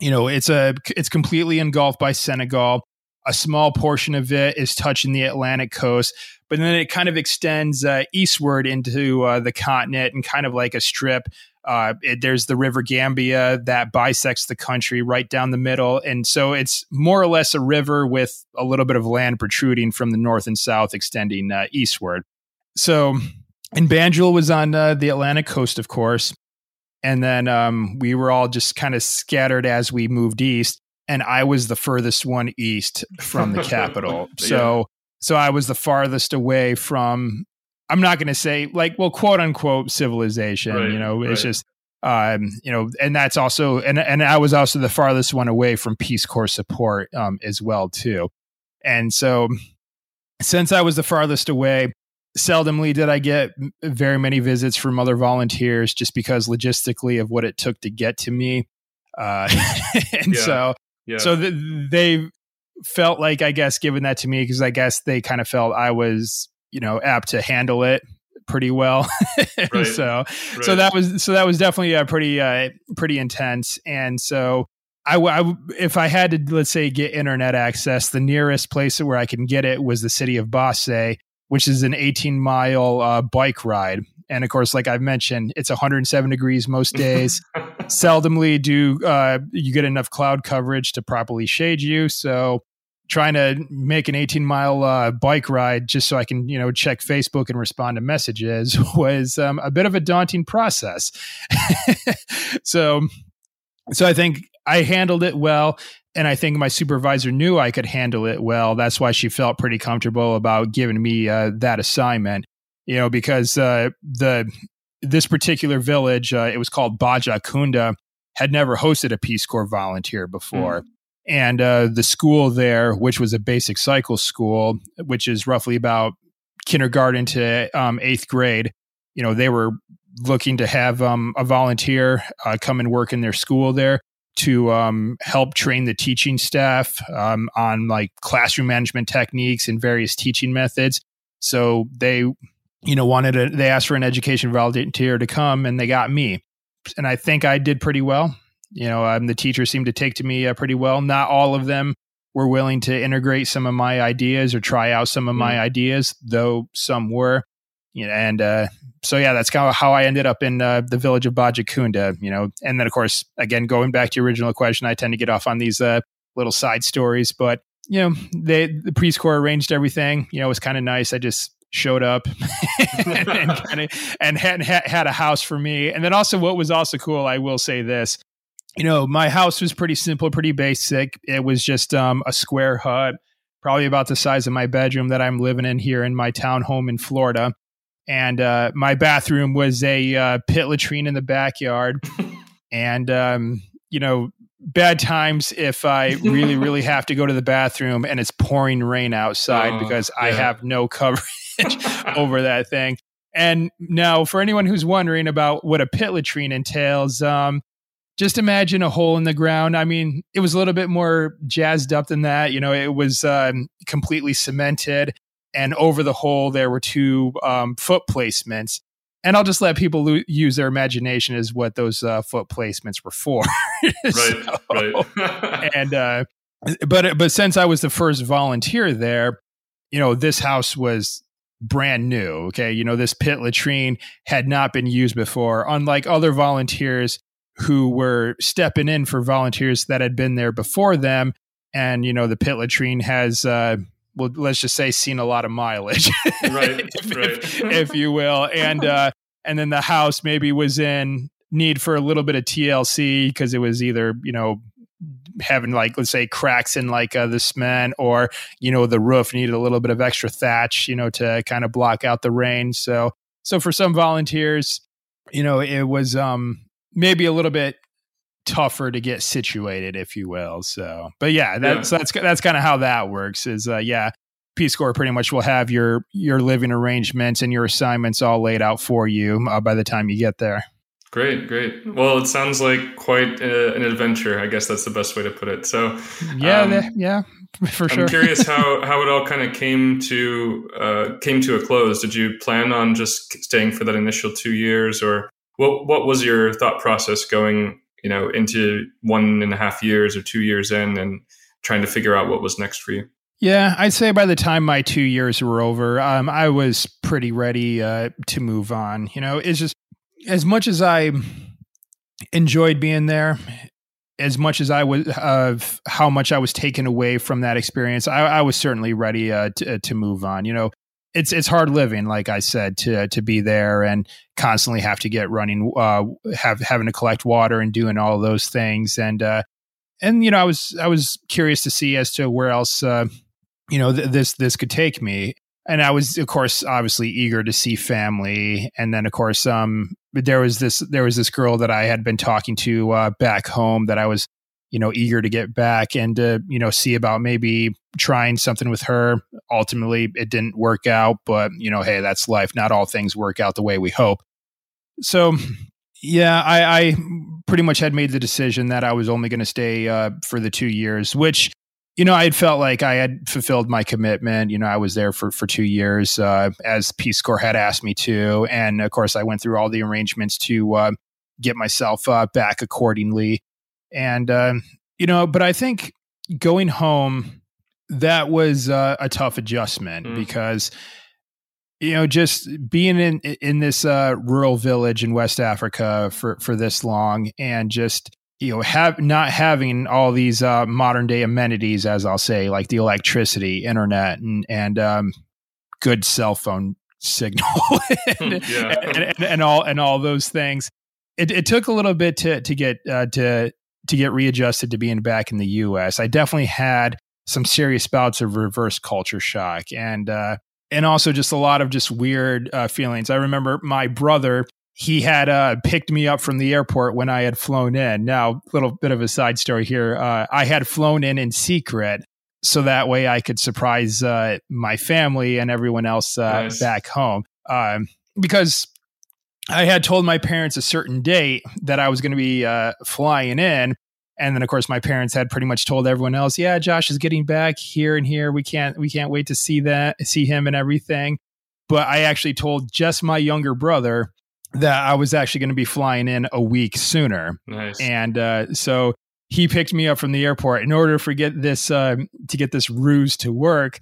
you know, it's a it's completely engulfed by Senegal. A small portion of it is touching the Atlantic coast, but then it kind of extends uh, eastward into uh, the continent and kind of like a strip. Uh, it, there's the River Gambia that bisects the country right down the middle, and so it's more or less a river with a little bit of land protruding from the north and south, extending uh, eastward. So, and Banjul was on uh, the Atlantic coast, of course, and then um, we were all just kind of scattered as we moved east and i was the furthest one east from the capital so yeah. so i was the farthest away from i'm not going to say like well quote unquote civilization right, you know it's right. just um, you know, and that's also, and and I was also the farthest one away from Peace Corps support um, as well too, and so since I was the farthest away, seldomly did I get very many visits from other volunteers just because logistically of what it took to get to me. Uh, and yeah. so, yeah. so th- they felt like, I guess, giving that to me because I guess they kind of felt I was, you know, apt to handle it pretty well. right. So, right. so that was, so that was definitely a pretty, uh, pretty intense. And so, I, I, if I had to, let's say, get internet access, the nearest place where I can get it was the city of Basse, which is an 18 mile uh, bike ride. And of course, like I've mentioned, it's 107 degrees most days. Seldomly do uh, you get enough cloud coverage to properly shade you. So trying to make an 18 mile uh, bike ride just so I can, you know, check Facebook and respond to messages was um, a bit of a daunting process. so, so I think I handled it well and I think my supervisor knew I could handle it well. That's why she felt pretty comfortable about giving me uh, that assignment. You know, because uh, the this particular village, uh, it was called Bajakunda, had never hosted a Peace Corps volunteer before. Mm. And uh, the school there, which was a basic cycle school, which is roughly about kindergarten to um, eighth grade, you know, they were looking to have um, a volunteer uh, come and work in their school there to um, help train the teaching staff um, on like classroom management techniques and various teaching methods. So they, you know, wanted a, they asked for an education volunteer to come, and they got me, and I think I did pretty well. You know, um, the teachers seemed to take to me uh, pretty well. Not all of them were willing to integrate some of my ideas or try out some of my ideas, though some were. You know, and uh, so yeah, that's kind of how I ended up in uh, the village of Bajakunda. you know. And then of course, again, going back to your original question, I tend to get off on these uh, little side stories, but you know, they the Peace Corps arranged everything. You know, it was kind of nice. I just showed up and, and, kinda, and had, had a house for me. And then also, what was also cool, I will say this. You know, my house was pretty simple, pretty basic. It was just um, a square hut, probably about the size of my bedroom that I'm living in here in my townhome in Florida and uh, my bathroom was a uh, pit latrine in the backyard. and um, you know, bad times if I really, really have to go to the bathroom and it's pouring rain outside oh, because yeah. I have no coverage over that thing. And now, for anyone who's wondering about what a pit latrine entails, um, just imagine a hole in the ground. I mean, it was a little bit more jazzed up than that. You know, it was um, completely cemented and over the hole there were two um, foot placements and i'll just let people lo- use their imagination as what those uh, foot placements were for right so, right and uh, but but since i was the first volunteer there you know this house was brand new okay? You know this pit latrine had not been used before. Unlike other volunteers who were stepping in for volunteers that had been there before them and you know the pit latrine has uh, well, let's just say seen a lot of mileage, right, if, right. If, if, you will, and uh, and then the house maybe was in need for a little bit of TLC because it was either you know having like let's say cracks in like uh, the cement or you know the roof needed a little bit of extra thatch you know to kind of block out the rain so so for some volunteers you know it was um maybe a little bit tougher to get situated, if you will. So, but yeah, that's yeah. that's that's kind of how that works. Is uh, yeah, Peace Corps pretty much will have your your living arrangements and your assignments all laid out for you uh, by the time you get there. Great, great. Well, it sounds like quite a, an adventure. I guess that's the best way to put it. So, yeah, um, yeah, for sure. I'm curious how how it all kind of came to uh, came to a close. Did you plan on just staying for that initial two years, or what what was your thought process going you know, into one and a half years or two years in and trying to figure out what was next for you? Yeah, I'd say by the time my two years were over, um, I was pretty ready uh, to move on. You know, it's just as much as I enjoyed being there, as much as I was of uh, how much I was taken away from that experience, I, I was certainly ready uh, to, to move on. You know, it's it's hard living, like I said, to to be there and constantly have to get running, uh, have having to collect water and doing all those things, and uh, and you know, I was I was curious to see as to where else, uh, you know, th- this this could take me, and I was of course obviously eager to see family, and then of course, um, there was this there was this girl that I had been talking to uh, back home that I was you know eager to get back and to you know see about maybe trying something with her. Ultimately it didn't work out but you know hey that's life. Not all things work out the way we hope. So yeah i, I pretty much had made the decision that i was only going to stay uh, for the two years which you know i had felt like i had fulfilled my commitment. You know i was there for for two years uh, as peace corps had asked me to. And of course i went through all the arrangements to uh, get myself uh, back accordingly. And, uh, you know, but I think going home, that was uh, a tough adjustment mm. because, you know, just being in in this uh, rural village in West Africa for for this long, and just you know have not having all these uh, modern day amenities, as I'll say, like the electricity, internet, and and um, good cell phone signal, and, yeah. and, and, and, all and all those things. It, it took a little bit to to get uh, to to get readjusted to being back in the US. I definitely had some serious bouts of reverse culture shock and uh, and also just a lot of just weird uh, feelings. I remember my brother he had uh, picked me up from the airport when I had flown in. Now, a little bit of a side story here. Uh, I had flown in in secret so that way I could surprise uh, my family and everyone else uh, nice. back home. Um, because I had told my parents a certain date that I was going to be uh, flying in. And then, of course, my parents had pretty much told everyone else, "Yeah, Josh is getting back here and here. We can't, we can't wait to see that, see him and everything." But I actually told just my younger brother that I was actually going to be flying in a week sooner. Nice. And uh, so he picked me up from the airport in order to get this uh, to get this ruse to work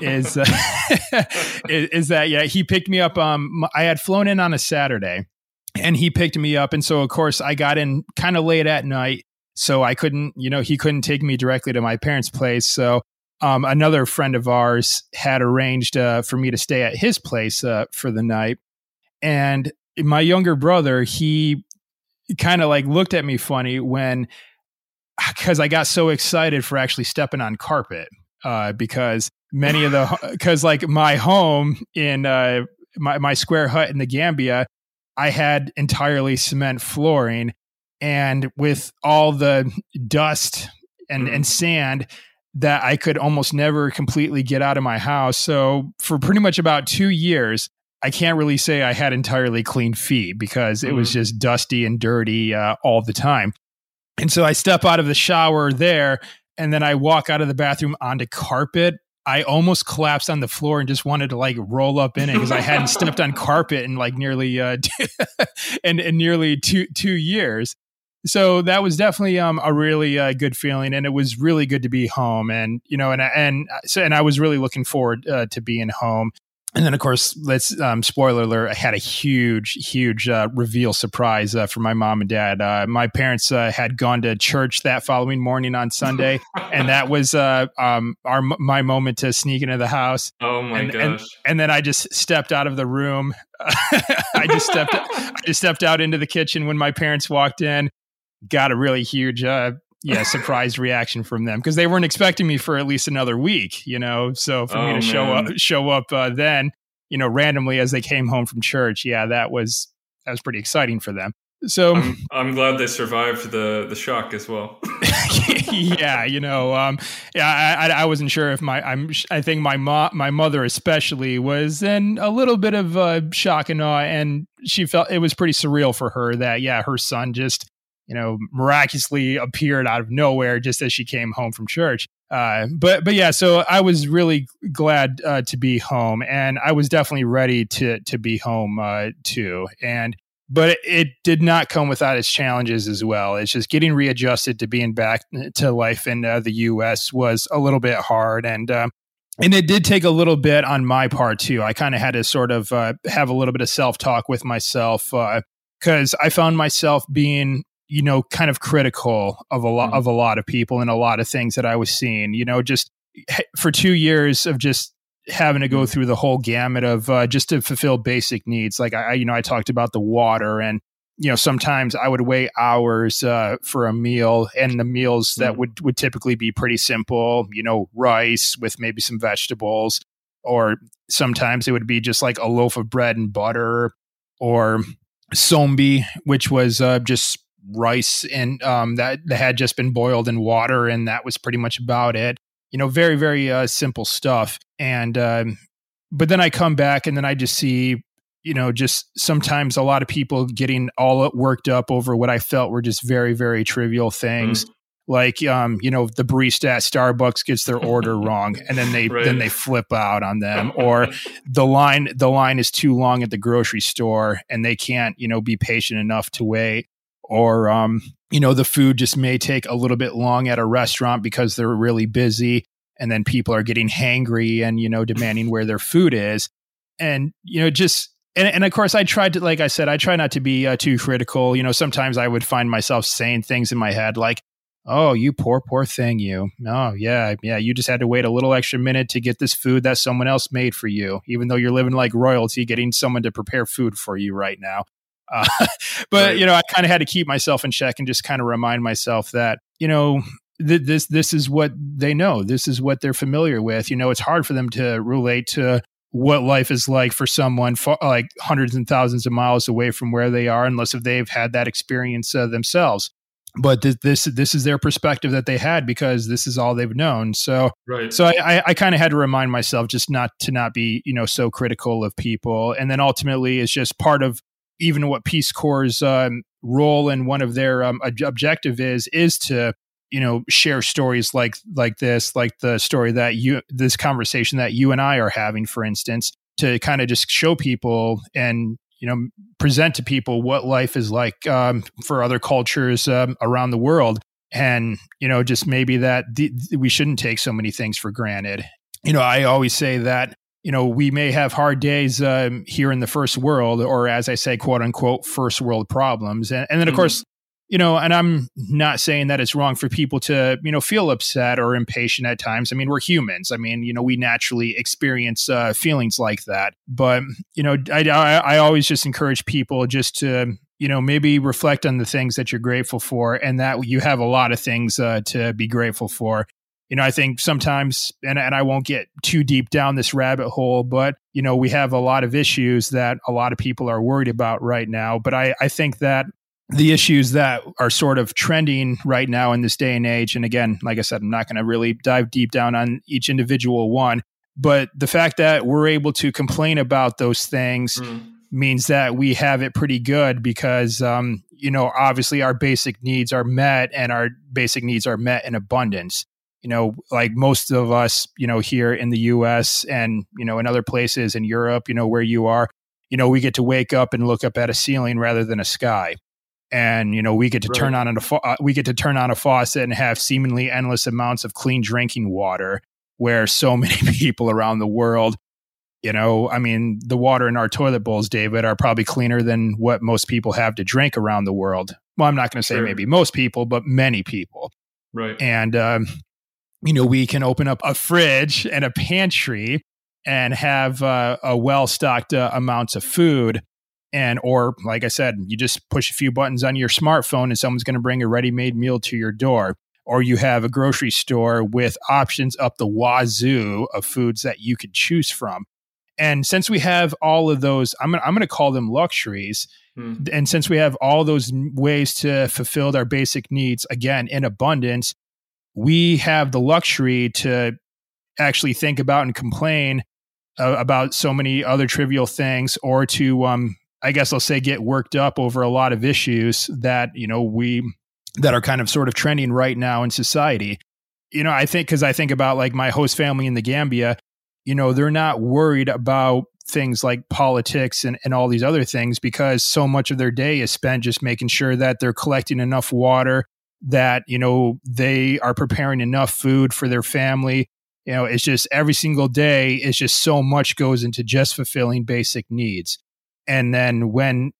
is, uh, is, is that yeah he picked me up um I had flown in on a Saturday and he picked me up and so of course I got in kind of late at night so I couldn't you know he couldn't take me directly to my parents place so um, another friend of ours had arranged uh, for me to stay at his place uh, for the night and my younger brother he kind of like looked at me funny when because I got so excited for actually stepping on carpet uh, because many of the because like my home in uh, my my square hut in the Gambia, I had entirely cement flooring, and with all the dust and and mm. sand that I could almost never completely get out of my house. So for pretty much about two years, I can't really say I had entirely clean feet because it mm was just dusty and dirty uh, all the time. And so I step out of the shower there, and then I walk out of the bathroom onto carpet I almost collapsed on the floor and just wanted to like roll up in it because I hadn't stepped on carpet in like nearly uh in, in nearly two two years. So that was definitely um, a really uh, good feeling, and it was really good to be home. And you know, and and so and I was really looking forward uh, to being home and then of course let's um, spoiler alert i had a huge huge uh, reveal surprise uh, for my mom and dad. Uh, my parents uh, had gone to church that following morning on sunday and that was uh, um, our my moment to sneak into the house. Oh my and, gosh. and, and, then i just stepped out of the room. I just stepped i just stepped out into the kitchen when my parents walked in. Got a really huge uh, yeah surprise reaction from them because they weren't expecting me for at least another week you know? So for oh, me to man. show up show up uh, then you know randomly as they came home from church yeah that was that was pretty exciting for them. So I'm, I'm glad they survived the the shock as well. Yeah you know um yeah I, I wasn't sure if my i'm i think my mom my mother especially was in a little bit of uh, shock and awe and she felt it was pretty surreal for her that yeah her son just you know, miraculously appeared out of nowhere just as she came home from church. Uh, but but yeah, so I was really glad uh, to be home, and I was definitely ready to to be home uh, too. And but it did not come without its challenges as well. It's just getting readjusted to being back to life in uh, the U.S. was a little bit hard, and um, and it did take a little bit on my part too. I kind of had to sort of uh, have a little bit of self talk with myself because uh, I found myself being you know kind of critical of a lot mm-hmm. of a lot of people and a lot of things that I was seeing. You know, just for two years of just having to go mm-hmm. through the whole gamut of uh, just to fulfill basic needs. Like I, you know, I talked about the water and you know sometimes i would wait hours uh, for a meal and the meals that mm. would would typically be pretty simple you know rice with maybe some vegetables or sometimes it would be just like a loaf of bread and butter or sombi which was uh, just rice and um, that, that had just been boiled in water and that was pretty much about it you know very very uh, simple stuff and um, but then i come back and then i just see you know, just sometimes a lot of people getting all worked up over what I felt were just very, very trivial things. Mm. Like, um, you know, the barista at Starbucks gets their order wrong, and then they right. then they flip out on them, or the line the line is too long at the grocery store, and they can't, you know, be patient enough to wait, or um, you know, the food just may take a little bit long at a restaurant because they're really busy, and then people are getting hangry and you know demanding where their food is, and you know, just and, and of course i tried to like i said i try not to be uh, too critical. You know sometimes i would find myself saying things in my head like oh you poor poor thing you. Oh yeah yeah you just had to wait a little extra minute to get this food that someone else made for you even though you're living like royalty getting someone to prepare food for you right now uh, but right. you know i kind of had to keep myself in check and just kind of remind myself that you know th- this this is what they know this is what they're familiar with you know it's hard for them to relate to what life is like for someone far, like hundreds and thousands of miles away from where they are, unless if they've had that experience uh, themselves. But th- this this is their perspective that they had because this is all they've known. So right. so I, I, I kind of had to remind myself just not to not be you know so critical of people, and then ultimately it's just part of even what Peace Corps' um, role and one of their um, objective is is to you know share stories like like this like the story that you this conversation that you and I are having for instance to kind of just show people and you know present to people what life is like um, for other cultures um, around the world. And you know just maybe that th- we shouldn't take so many things for granted. You know i always say that you know we may have hard days um, here in the first world or as i say quote unquote first world problems and, and then of mm-hmm. course you know, and I'm not saying that it's wrong for people to, you know, feel upset or impatient at times. I mean, we're humans. I mean, you know, we naturally experience uh, feelings like that. But, you know, I, I, I always just encourage people just to, you know, maybe reflect on the things that you're grateful for and that you have a lot of things uh, to be grateful for. You know, I think sometimes, and, and I won't get too deep down this rabbit hole, but, you know, we have a lot of issues that a lot of people are worried about right now. But I, I think that the issues that are sort of trending right now in this day and age. And again, like I said, I'm not going to really dive deep down on each individual one, but the fact that we're able to complain about those things mm. means that we have it pretty good because, um, you know, obviously our basic needs are met and our basic needs are met in abundance. You know, like most of us, you know, here in the US and, you know, in other places in Europe, you know, where you are, you know, we get to wake up and look up at a ceiling rather than a sky and you know we get to right. turn on a uh, we get to turn on a faucet and have seemingly endless amounts of clean drinking water where so many people around the world you know i mean the water in our toilet bowls david are probably cleaner than what most people have to drink around the world well i'm not going to say sure. maybe most people but many people right and um, you know we can open up a fridge and a pantry and have uh, a well stocked uh, amounts of food. And or like i said you just push a few buttons on your smartphone and someone's going to bring a ready-made meal to your door. Or you have a grocery store with options up the wazoo of foods that you could choose from. And since we have all of those i'm going I'm to call them luxuries. Hmm. and since we have all those ways to fulfill our basic needs again in abundance we have the luxury to actually think about and complain uh, about so many other trivial things or to um, I guess I'll say get worked up over a lot of issues that, you know, we that are kind of sort of trending right now in society. You know, I think cuz I think about like my host family in the Gambia, you know, they're not worried about things like politics and, and all these other things because so much of their day is spent just making sure that they're collecting enough water that you know they are preparing enough food for their family. You know it's just every single day it's just so much goes into just fulfilling basic needs. And then when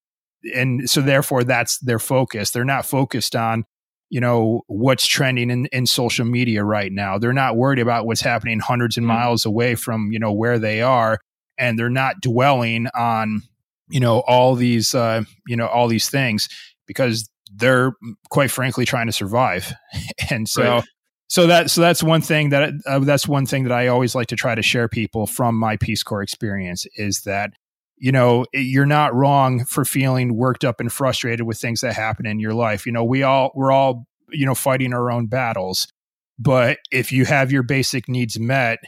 and so therefore that's their focus. They're not focused on you know what's trending in, in social media right now. They're not worried about what's happening hundreds of mm-hmm. miles away from you know where they are. And they're not dwelling on you know all these uh you know all these things because they're quite frankly trying to survive. And so right. so that so that's one thing that uh, that's one thing that I always like to try to share people from my Peace Corps experience is that you know you're not wrong for feeling worked up and frustrated with things that happen in your life. You know we all we're all you know fighting our own battles. But if you have your basic needs met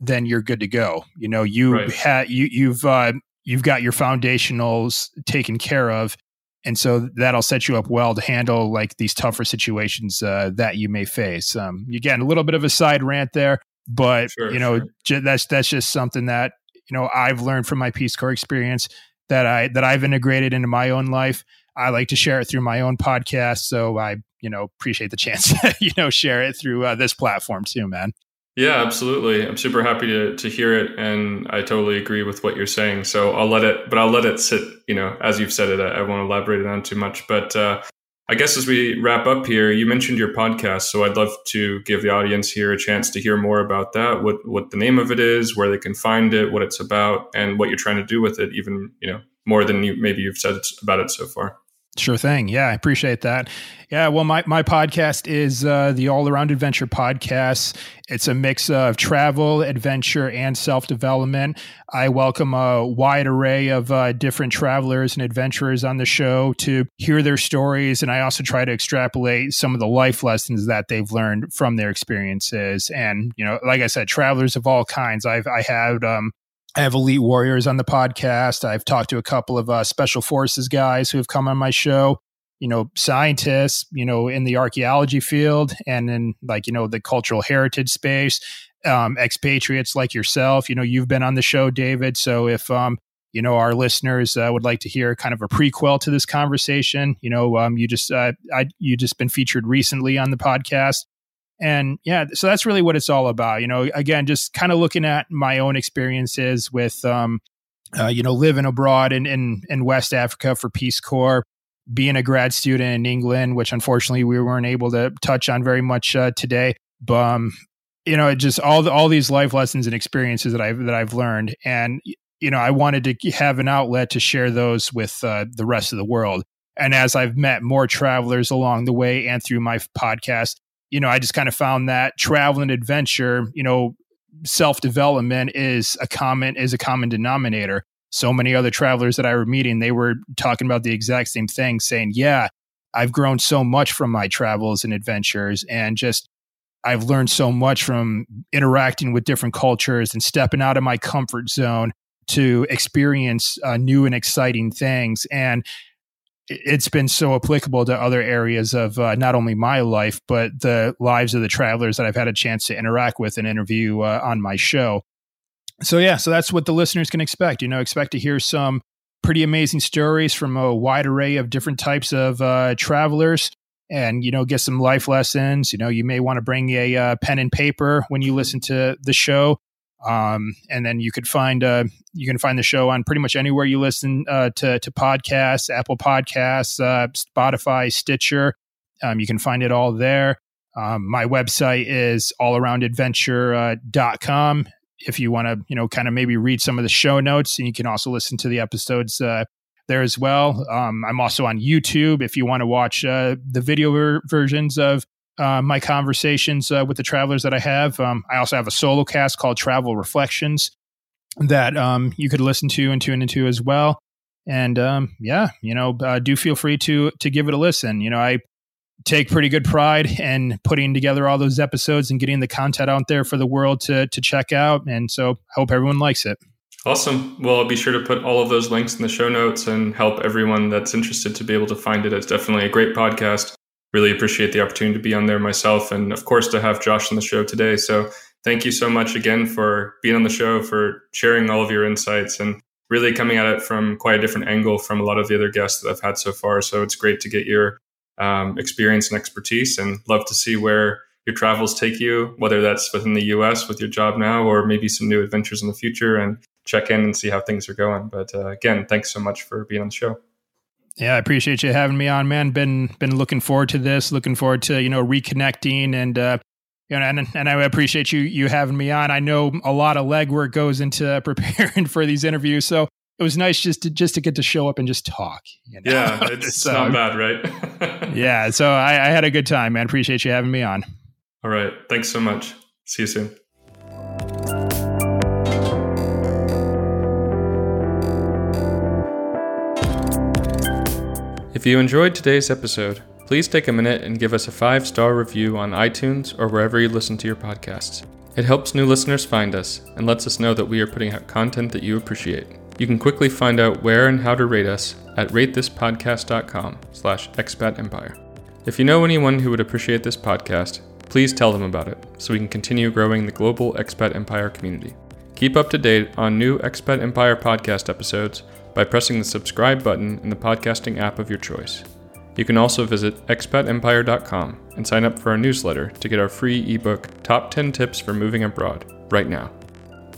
then you're good to go. You know you right. had you you've uh you've got your foundationals taken care of and so that'll set you up well to handle like these tougher situations uh, that you may face um again a little bit of a side rant there but sure, you know sure. j- that's that's just something that you know I've learned from my Peace Corps experience that I that I've integrated into my own life. I like to share it through my own podcast, so I you know appreciate the chance to you know share it through uh, this platform too, man. Yeah, absolutely. I'm super happy to to hear it, and I totally agree with what you're saying. So I'll let it, but I'll let it sit. You know, as you've said it, I, I won't elaborate on too much. But uh, I guess as we wrap up here, you mentioned your podcast, so I'd love to give the audience here a chance to hear more about that. What what the name of it is, where they can find it, what it's about, and what you're trying to do with it. Even you know more than you maybe you've said about it so far. Sure thing. Yeah, I appreciate that. Yeah, well, my, my podcast is uh, the All Around Adventure podcast. It's a mix of travel, adventure, and self development. I welcome a wide array of uh, different travelers and adventurers on the show to hear their stories. And I also try to extrapolate some of the life lessons that they've learned from their experiences. And, you know, like I said, travelers of all kinds. I've, I had um, I have elite warriors on the podcast. I've talked to a couple of uh, special forces guys who have come on my show. You know, scientists, you know, in the archaeology field and in like, you know, the cultural heritage space, um, expatriates like yourself. You know, you've been on the show, David. So if, um, you know, our listeners uh, would like to hear kind of a prequel to this conversation, you know, um, you just, uh, I, you just been featured recently on the podcast. And yeah, so that's really what it's all about. You know, again, just kind of looking at my own experiences with, um, uh, you know, living abroad in, in, in West Africa for Peace Corps, being a grad student in England, which unfortunately we weren't able to touch on very much uh, today. But, um, you know, just all the, all these life lessons and experiences that I've that I've learned, and you know, I wanted to have an outlet to share those with uh, the rest of the world. And as I've met more travelers along the way and through my podcast, you know, I just kind of found that travel and adventure, you know, self development is a common is a common denominator. So many other travelers that I were meeting, they were talking about the exact same thing, saying, "Yeah, I've grown so much from my travels and adventures, and just I've learned so much from interacting with different cultures and stepping out of my comfort zone to experience uh, new and exciting things." And it's been so applicable to other areas of uh, not only my life but the lives of the travelers that I've had a chance to interact with and interview uh, on my show. So yeah, so that's what the listeners can expect. You know, expect to hear some pretty amazing stories from a wide array of different types of uh, travelers, and you know, get some life lessons. You know, you may want to bring a uh, pen and paper when you listen to the show. Um, and then you could find uh, you can find the show on pretty much anywhere you listen uh, to to podcasts, Apple Podcasts, uh, Spotify, Stitcher. Um, you can find it all there. Um, my website is allaroundadventure.com. Uh, if you want to, you know, kind of maybe read some of the show notes, and you can also listen to the episodes uh, there as well. Um, I'm also on YouTube if you want to watch uh, the video ver- versions of uh, my conversations uh, with the travelers that I have. Um, I also have a solo cast called Travel Reflections that um, you could listen to and tune into as well. And um, yeah, you know, uh, do feel free to to give it a listen. You know, I take pretty good pride in putting together all those episodes and getting the content out there for the world to to check out. And so, I hope everyone likes it. Awesome. Well, I'll be sure to put all of those links in the show notes and help everyone that's interested to be able to find it. It's definitely a great podcast really appreciate the opportunity to be on there myself and of course to have Josh on the show today. So thank you so much again for being on the show, for sharing all of your insights and really coming at it from quite a different angle from a lot of the other guests that I've had so far. So it's great to get your um, experience and expertise and love to see where your travels take you, whether that's within the US with your job now or maybe some new adventures in the future and check in and see how things are going. But uh, again, thanks so much for being on the show. Yeah, I appreciate you having me on, man. Been been looking forward to this, looking forward to, you know, reconnecting and uh you know, and and I appreciate you you having me on. I know a lot of legwork goes into preparing for these interviews, so it was nice just to just to get to show up and just talk. You know? Yeah, it's so, not bad, right? yeah, so I, I had a good time, man. Appreciate you having me on. All right, thanks so much. See you soon. If you enjoyed today's episode, please take a minute and give us a five star review on iTunes or wherever you listen to your podcasts. It helps new listeners find us and lets us know that we are putting out content that you appreciate. You can quickly find out where and how to rate us at ratethispodcast.com slash expatempire. If you know anyone who would appreciate this podcast, please tell them about it so we can continue growing the global expat empire community. Keep up to date on new Expat Empire podcast episodes by pressing the subscribe button in the podcasting app of your choice. You can also visit expatempire.com and sign up for our newsletter to get our free ebook, Top 10 Tips for Moving Abroad, right now.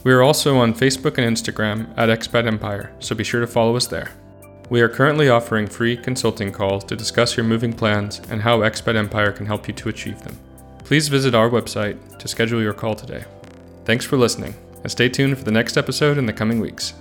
We are also on Facebook and Instagram at Expat Empire, so be sure to follow us there. We are currently offering free consulting calls to discuss your moving plans and how Expat Empire can help you to achieve them. Please visit our website to schedule your call today. Thanks for listening, and stay tuned for the next episode in the coming weeks.